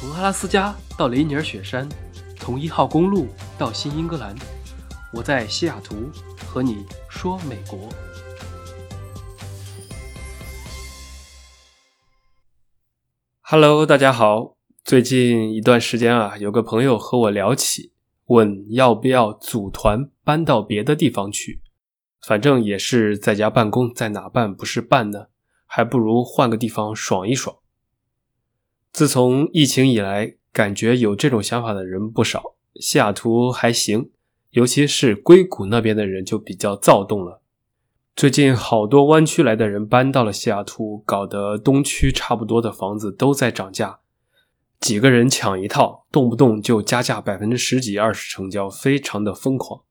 从阿拉斯加到雷尼尔雪山，从一号公路到新英格兰，我在西雅图和你说美国。Hello，大家好。最近一段时间啊，有个朋友和我聊起，问要不要组团搬到别的地方去。反正也是在家办公，在哪办不是办呢？还不如换个地方爽一爽。自从疫情以来，感觉有这种想法的人不少。西雅图还行，尤其是硅谷那边的人就比较躁动了。最近好多湾区来的人搬到了西雅图，搞得东区差不多的房子都在涨价，几个人抢一套，动不动就加价百分之十几、二十成交，非常的疯狂。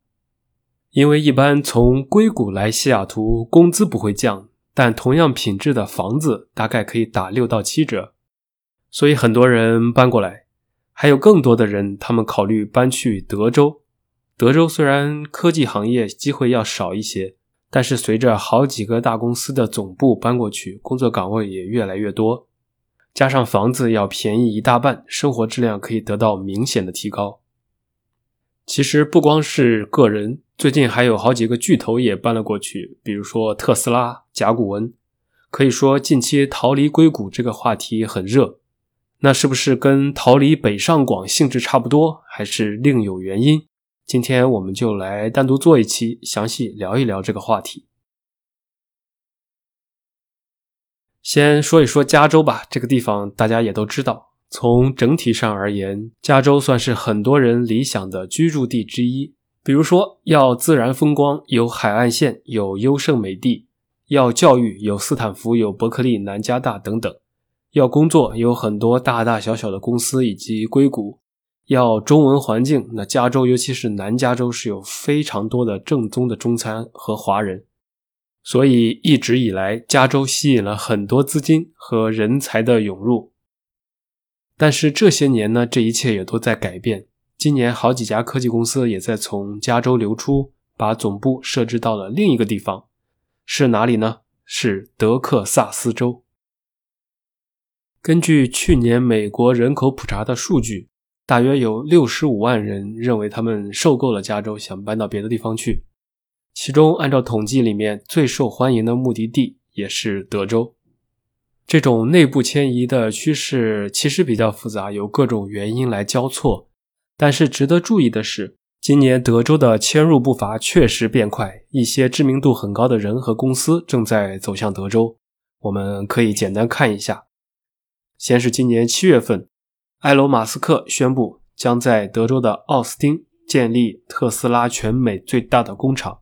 因为一般从硅谷来西雅图，工资不会降，但同样品质的房子大概可以打六到七折。所以很多人搬过来，还有更多的人，他们考虑搬去德州。德州虽然科技行业机会要少一些，但是随着好几个大公司的总部搬过去，工作岗位也越来越多，加上房子要便宜一大半，生活质量可以得到明显的提高。其实不光是个人，最近还有好几个巨头也搬了过去，比如说特斯拉、甲骨文。可以说近期逃离硅谷这个话题很热。那是不是跟逃离北上广性质差不多，还是另有原因？今天我们就来单独做一期，详细聊一聊这个话题。先说一说加州吧，这个地方大家也都知道。从整体上而言，加州算是很多人理想的居住地之一。比如说，要自然风光，有海岸线，有优胜美地；要教育，有斯坦福，有伯克利、南加大等等。要工作有很多大大小小的公司以及硅谷，要中文环境，那加州尤其是南加州是有非常多的正宗的中餐和华人，所以一直以来加州吸引了很多资金和人才的涌入。但是这些年呢，这一切也都在改变。今年好几家科技公司也在从加州流出，把总部设置到了另一个地方，是哪里呢？是德克萨斯州。根据去年美国人口普查的数据，大约有六十五万人认为他们受够了加州，想搬到别的地方去。其中，按照统计，里面最受欢迎的目的地也是德州。这种内部迁移的趋势其实比较复杂，有各种原因来交错。但是值得注意的是，今年德州的迁入步伐确实变快，一些知名度很高的人和公司正在走向德州。我们可以简单看一下。先是今年七月份，埃隆·马斯克宣布将在德州的奥斯汀建立特斯拉全美最大的工厂，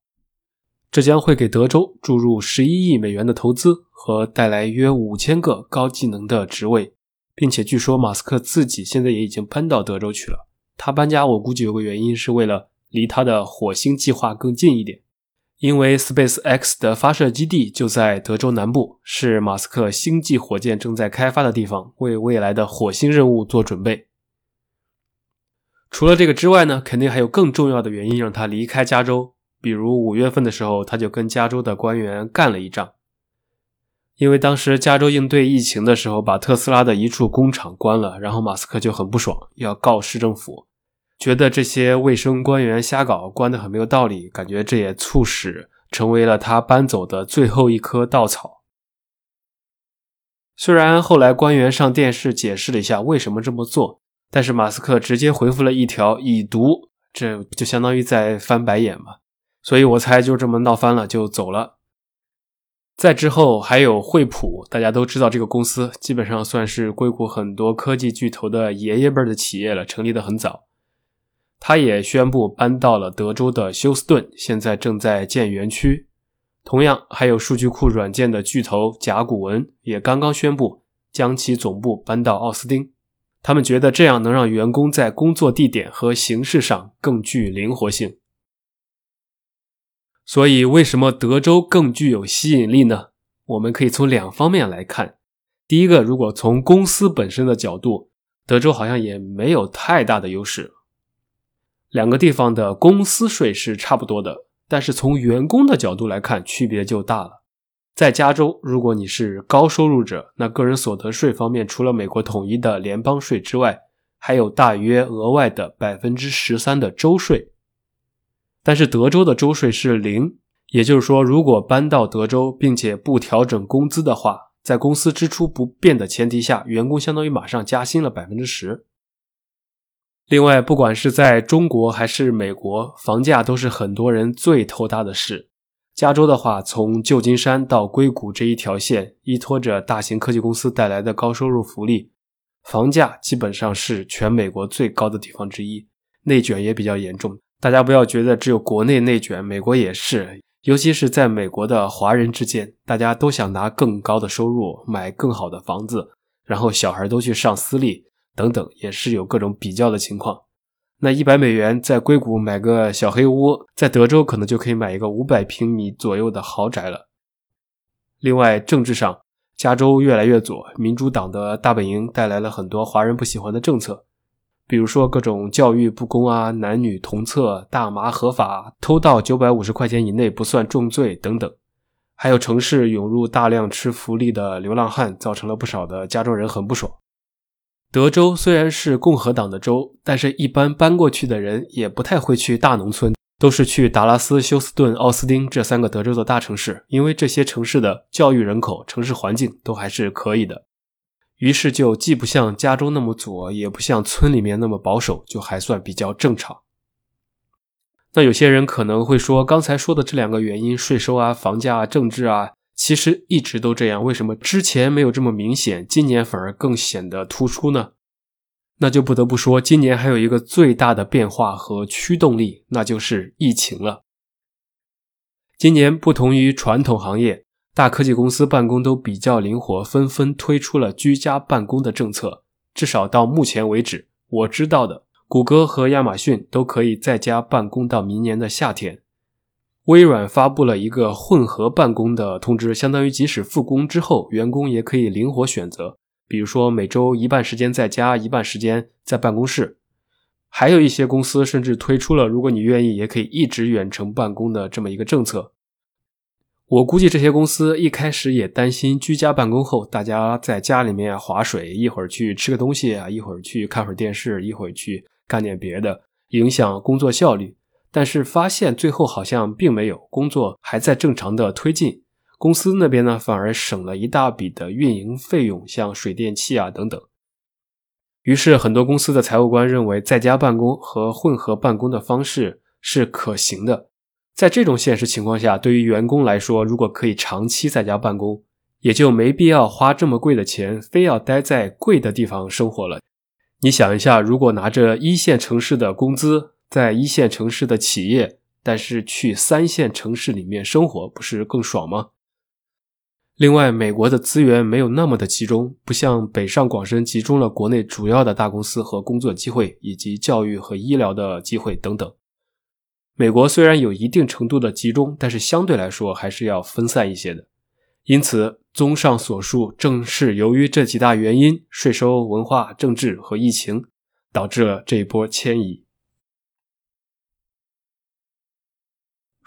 这将会给德州注入十一亿美元的投资和带来约五千个高技能的职位，并且据说马斯克自己现在也已经搬到德州去了。他搬家，我估计有个原因是为了离他的火星计划更近一点。因为 Space X 的发射基地就在德州南部，是马斯克星际火箭正在开发的地方，为未来的火星任务做准备。除了这个之外呢，肯定还有更重要的原因让他离开加州。比如五月份的时候，他就跟加州的官员干了一仗。因为当时加州应对疫情的时候，把特斯拉的一处工厂关了，然后马斯克就很不爽，要告市政府。觉得这些卫生官员瞎搞，关得很没有道理，感觉这也促使成为了他搬走的最后一棵稻草。虽然后来官员上电视解释了一下为什么这么做，但是马斯克直接回复了一条已读，这就相当于在翻白眼嘛。所以我猜就这么闹翻了，就走了。再之后还有惠普，大家都知道这个公司基本上算是硅谷很多科技巨头的爷爷辈的企业了，成立的很早。他也宣布搬到了德州的休斯顿，现在正在建园区。同样，还有数据库软件的巨头甲骨文也刚刚宣布将其总部搬到奥斯汀。他们觉得这样能让员工在工作地点和形式上更具灵活性。所以，为什么德州更具有吸引力呢？我们可以从两方面来看。第一个，如果从公司本身的角度，德州好像也没有太大的优势。两个地方的公司税是差不多的，但是从员工的角度来看，区别就大了。在加州，如果你是高收入者，那个人所得税方面，除了美国统一的联邦税之外，还有大约额外的百分之十三的州税。但是德州的州税是零，也就是说，如果搬到德州并且不调整工资的话，在公司支出不变的前提下，员工相当于马上加薪了百分之十。另外，不管是在中国还是美国，房价都是很多人最头大的事。加州的话，从旧金山到硅谷这一条线，依托着大型科技公司带来的高收入福利，房价基本上是全美国最高的地方之一，内卷也比较严重。大家不要觉得只有国内内卷，美国也是，尤其是在美国的华人之间，大家都想拿更高的收入买更好的房子，然后小孩都去上私立等等，也是有各种比较的情况。那一百美元在硅谷买个小黑屋，在德州可能就可以买一个五百平米左右的豪宅了。另外，政治上，加州越来越左，民主党的大本营带来了很多华人不喜欢的政策，比如说各种教育不公啊、男女同厕、大麻合法、偷盗九百五十块钱以内不算重罪等等，还有城市涌入大量吃福利的流浪汉，造成了不少的加州人很不爽。德州虽然是共和党的州，但是一般搬过去的人也不太会去大农村，都是去达拉斯、休斯顿、奥斯汀这三个德州的大城市，因为这些城市的教育人口、城市环境都还是可以的。于是就既不像加州那么左，也不像村里面那么保守，就还算比较正常。那有些人可能会说，刚才说的这两个原因——税收啊、房价啊、政治啊。其实一直都这样，为什么之前没有这么明显，今年反而更显得突出呢？那就不得不说，今年还有一个最大的变化和驱动力，那就是疫情了。今年不同于传统行业，大科技公司办公都比较灵活，纷纷推出了居家办公的政策。至少到目前为止，我知道的，谷歌和亚马逊都可以在家办公到明年的夏天。微软发布了一个混合办公的通知，相当于即使复工之后，员工也可以灵活选择，比如说每周一半时间在家，一半时间在办公室。还有一些公司甚至推出了，如果你愿意，也可以一直远程办公的这么一个政策。我估计这些公司一开始也担心居家办公后，大家在家里面划水，一会儿去吃个东西啊，一会儿去看会儿电视，一会儿去干点别的，影响工作效率。但是发现最后好像并没有，工作还在正常的推进，公司那边呢反而省了一大笔的运营费用，像水电气啊等等。于是很多公司的财务官认为，在家办公和混合办公的方式是可行的。在这种现实情况下，对于员工来说，如果可以长期在家办公，也就没必要花这么贵的钱，非要待在贵的地方生活了。你想一下，如果拿着一线城市的工资，在一线城市的企业，但是去三线城市里面生活，不是更爽吗？另外，美国的资源没有那么的集中，不像北上广深集中了国内主要的大公司和工作机会，以及教育和医疗的机会等等。美国虽然有一定程度的集中，但是相对来说还是要分散一些的。因此，综上所述，正是由于这几大原因——税收、文化、政治和疫情，导致了这一波迁移。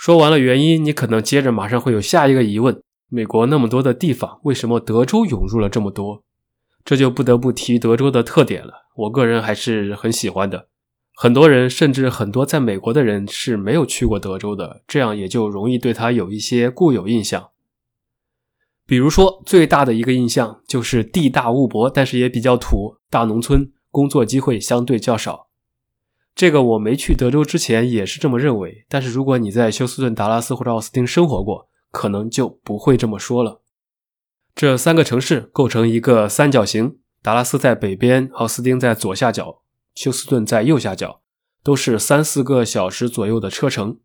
说完了原因，你可能接着马上会有下一个疑问：美国那么多的地方，为什么德州涌入了这么多？这就不得不提德州的特点了。我个人还是很喜欢的。很多人，甚至很多在美国的人是没有去过德州的，这样也就容易对他有一些固有印象。比如说，最大的一个印象就是地大物博，但是也比较土，大农村，工作机会相对较少。这个我没去德州之前也是这么认为，但是如果你在休斯顿、达拉斯或者奥斯汀生活过，可能就不会这么说了。这三个城市构成一个三角形，达拉斯在北边，奥斯汀在左下角，休斯顿在右下角，都是三四个小时左右的车程。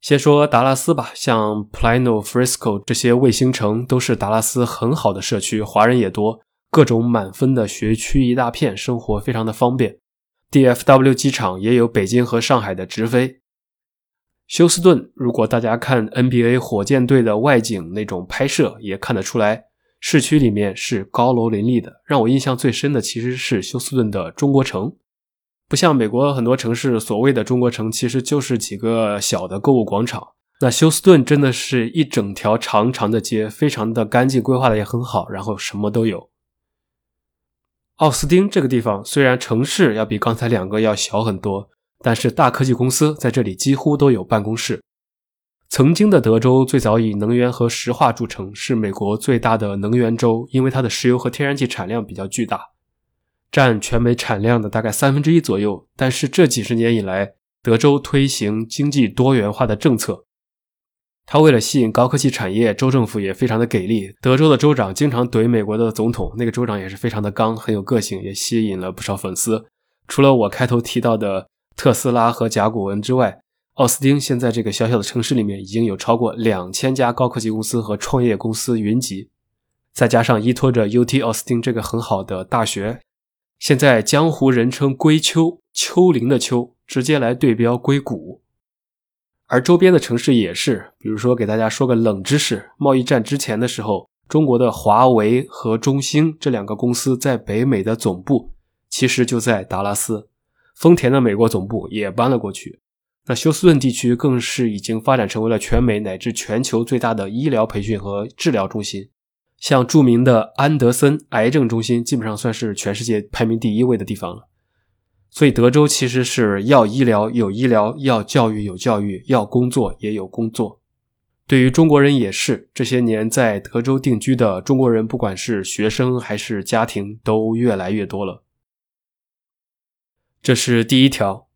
先说达拉斯吧，像 Plano、Frisco 这些卫星城都是达拉斯很好的社区，华人也多，各种满分的学区一大片，生活非常的方便。DFW 机场也有北京和上海的直飞。休斯顿，如果大家看 NBA 火箭队的外景那种拍摄，也看得出来，市区里面是高楼林立的。让我印象最深的其实是休斯顿的中国城，不像美国很多城市所谓的中国城，其实就是几个小的购物广场，那休斯顿真的是一整条长长的街，非常的干净，规划的也很好，然后什么都有。奥斯汀这个地方虽然城市要比刚才两个要小很多，但是大科技公司在这里几乎都有办公室。曾经的德州最早以能源和石化著称，是美国最大的能源州，因为它的石油和天然气产量比较巨大，占全美产量的大概三分之一左右。但是这几十年以来，德州推行经济多元化的政策，他为了吸引高科技产业，州政府也非常的给力。德州的州长经常怼美国的总统，那个州长也是非常的刚，很有个性，也吸引了不少粉丝。除了我开头提到的特斯拉和甲骨文之外，奥斯汀现在这个小小的城市里面已经有超过两千家高科技公司和创业公司云集，再加上依托着 UT 奥斯汀这个很好的大学，现在江湖人称“硅丘”，丘陵的丘。直接来对标硅谷，而周边的城市也是，比如说给大家说个冷知识：贸易战之前的时候，中国的华为和中兴这两个公司在北美的总部其实就在达拉斯，丰田的美国总部也搬了过去。那休斯顿地区更是已经发展成为了全美乃至全球最大的医疗培训和治疗中心，像著名的安德森癌症中心，基本上算是全世界排名第一位的地方了。所以，德州其实是要医疗有医疗，要教育有教育，要工作也有工作。对于中国人也是，这些年在德州定居的中国人，不管是学生还是家庭，都越来越多了。这是第一条。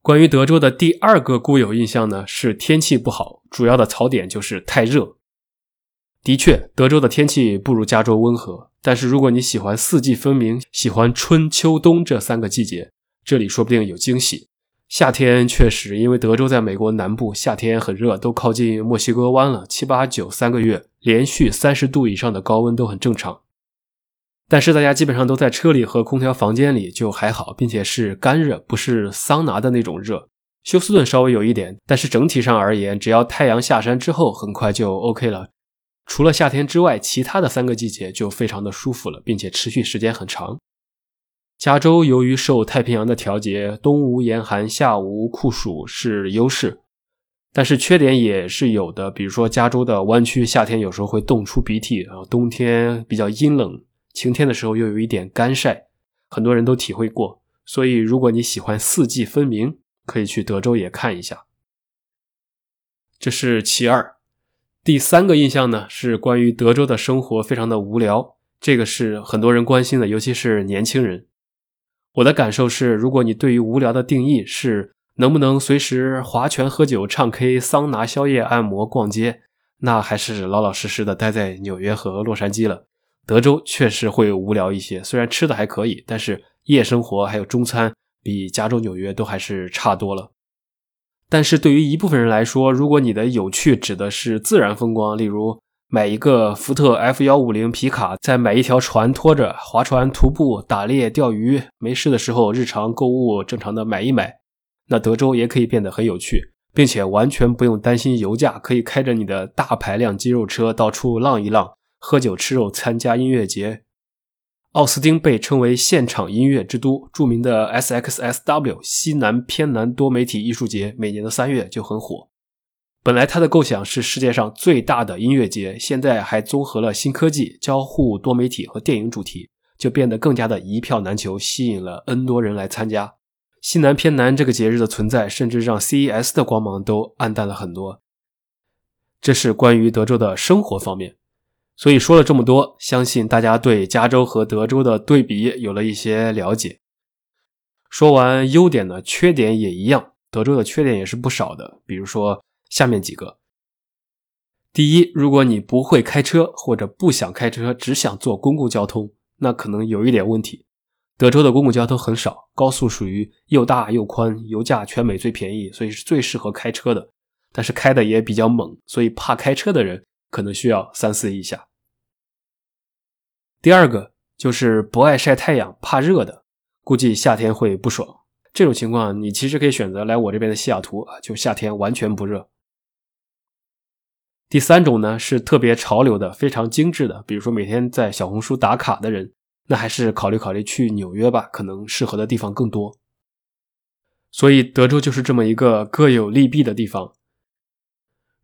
关于德州的第二个固有印象呢，是天气不好，主要的槽点就是太热。的确，德州的天气不如加州温和，但是如果你喜欢四季分明，喜欢春秋冬这三个季节。这里说不定有惊喜。夏天确实，因为德州在美国南部，夏天很热，都靠近墨西哥湾了，七八九三个月连续三十度以上的高温都很正常。但是大家基本上都在车里和空调房间里，就还好，并且是干热，不是桑拿的那种热。休斯顿稍微有一点，但是整体上而言，只要太阳下山之后，很快就 OK 了。除了夏天之外，其他的三个季节就非常的舒服了，并且持续时间很长。加州由于受太平洋的调节，冬无严寒，夏无酷暑是优势，但是缺点也是有的。比如说，加州的湾区夏天有时候会冻出鼻涕，然后冬天比较阴冷，晴天的时候又有一点干晒，很多人都体会过。所以，如果你喜欢四季分明，可以去德州也看一下。这是其二。第三个印象呢，是关于德州的生活非常的无聊，这个是很多人关心的，尤其是年轻人。我的感受是，如果你对于无聊的定义是能不能随时划拳、喝酒、唱 K、桑拿、宵夜、按摩、逛街，那还是老老实实的待在纽约和洛杉矶了。德州确实会无聊一些，虽然吃的还可以，但是夜生活还有中餐比加州、纽约都还是差多了。但是对于一部分人来说，如果你的有趣指的是自然风光，例如。买一个福特 F 幺五零皮卡，再买一条船拖着划船、徒步、打猎、钓鱼，没事的时候日常购物正常的买一买，那德州也可以变得很有趣，并且完全不用担心油价，可以开着你的大排量肌肉车到处浪一浪，喝酒吃肉，参加音乐节。奥斯汀被称为现场音乐之都，著名的 SXSW 西南偏南多媒体艺术节每年的三月就很火。本来他的构想是世界上最大的音乐节，现在还综合了新科技、交互多媒体和电影主题，就变得更加的一票难求，吸引了 N 多人来参加。西南偏南这个节日的存在，甚至让 CES 的光芒都暗淡了很多。这是关于德州的生活方面。所以说了这么多，相信大家对加州和德州的对比有了一些了解。说完优点呢，缺点也一样，德州的缺点也是不少的，比如说。下面几个：第一，如果你不会开车或者不想开车，只想坐公共交通，那可能有一点问题。德州的公共交通很少，高速属于又大又宽，油价全美最便宜，所以是最适合开车的。但是开的也比较猛，所以怕开车的人可能需要三思一下。第二个就是不爱晒太阳、怕热的，估计夏天会不爽。这种情况，你其实可以选择来我这边的西雅图啊，就夏天完全不热。第三种呢是特别潮流的、非常精致的，比如说每天在小红书打卡的人，那还是考虑考虑去纽约吧，可能适合的地方更多。所以德州就是这么一个各有利弊的地方。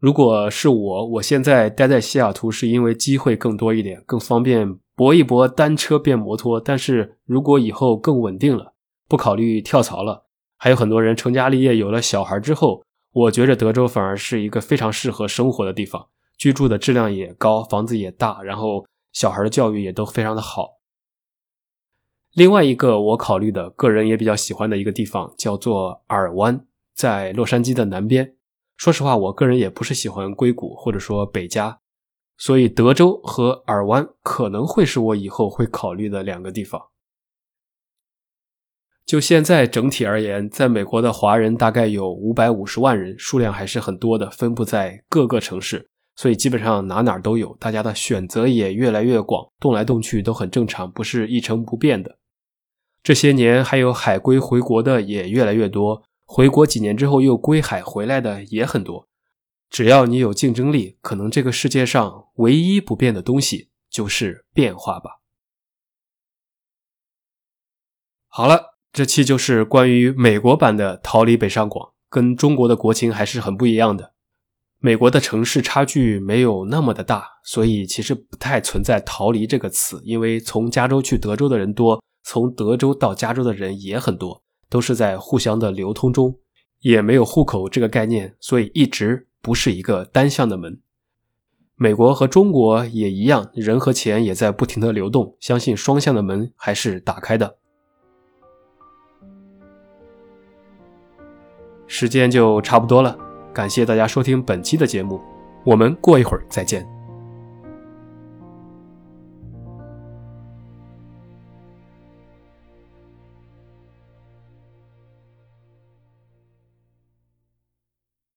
如果是我，我现在待在西雅图是因为机会更多一点，更方便搏一搏单车变摩托。但是如果以后更稳定了，不考虑跳槽了，还有很多人成家立业有了小孩之后，我觉着德州反而是一个非常适合生活的地方，居住的质量也高，房子也大，然后小孩的教育也都非常的好。另外一个我考虑的个人也比较喜欢的一个地方叫做尔湾，在洛杉矶的南边。说实话，我个人也不是喜欢硅谷或者说北加，所以德州和尔湾可能会是我以后会考虑的两个地方。就现在整体而言，在美国的华人大概有五百五十万人，数量还是很多的，分布在各个城市，所以基本上哪哪都有，大家的选择也越来越广，动来动去都很正常，不是一成不变的。这些年还有海归回国的也越来越多。回国几年之后又归海回来的也很多，只要你有竞争力，可能这个世界上唯一不变的东西就是变化吧。好了，这期就是关于美国版的《逃离北上广》，跟中国的国情还是很不一样的。美国的城市差距没有那么的大，所以其实不太存在“逃离”这个词，因为从加州去德州的人多，从德州到加州的人也很多。都是在互相的流通中，也没有户口这个概念，所以一直不是一个单向的门。美国和中国也一样，人和钱也在不停的流动，相信双向的门还是打开的。时间就差不多了，感谢大家收听本期的节目，我们过一会儿再见。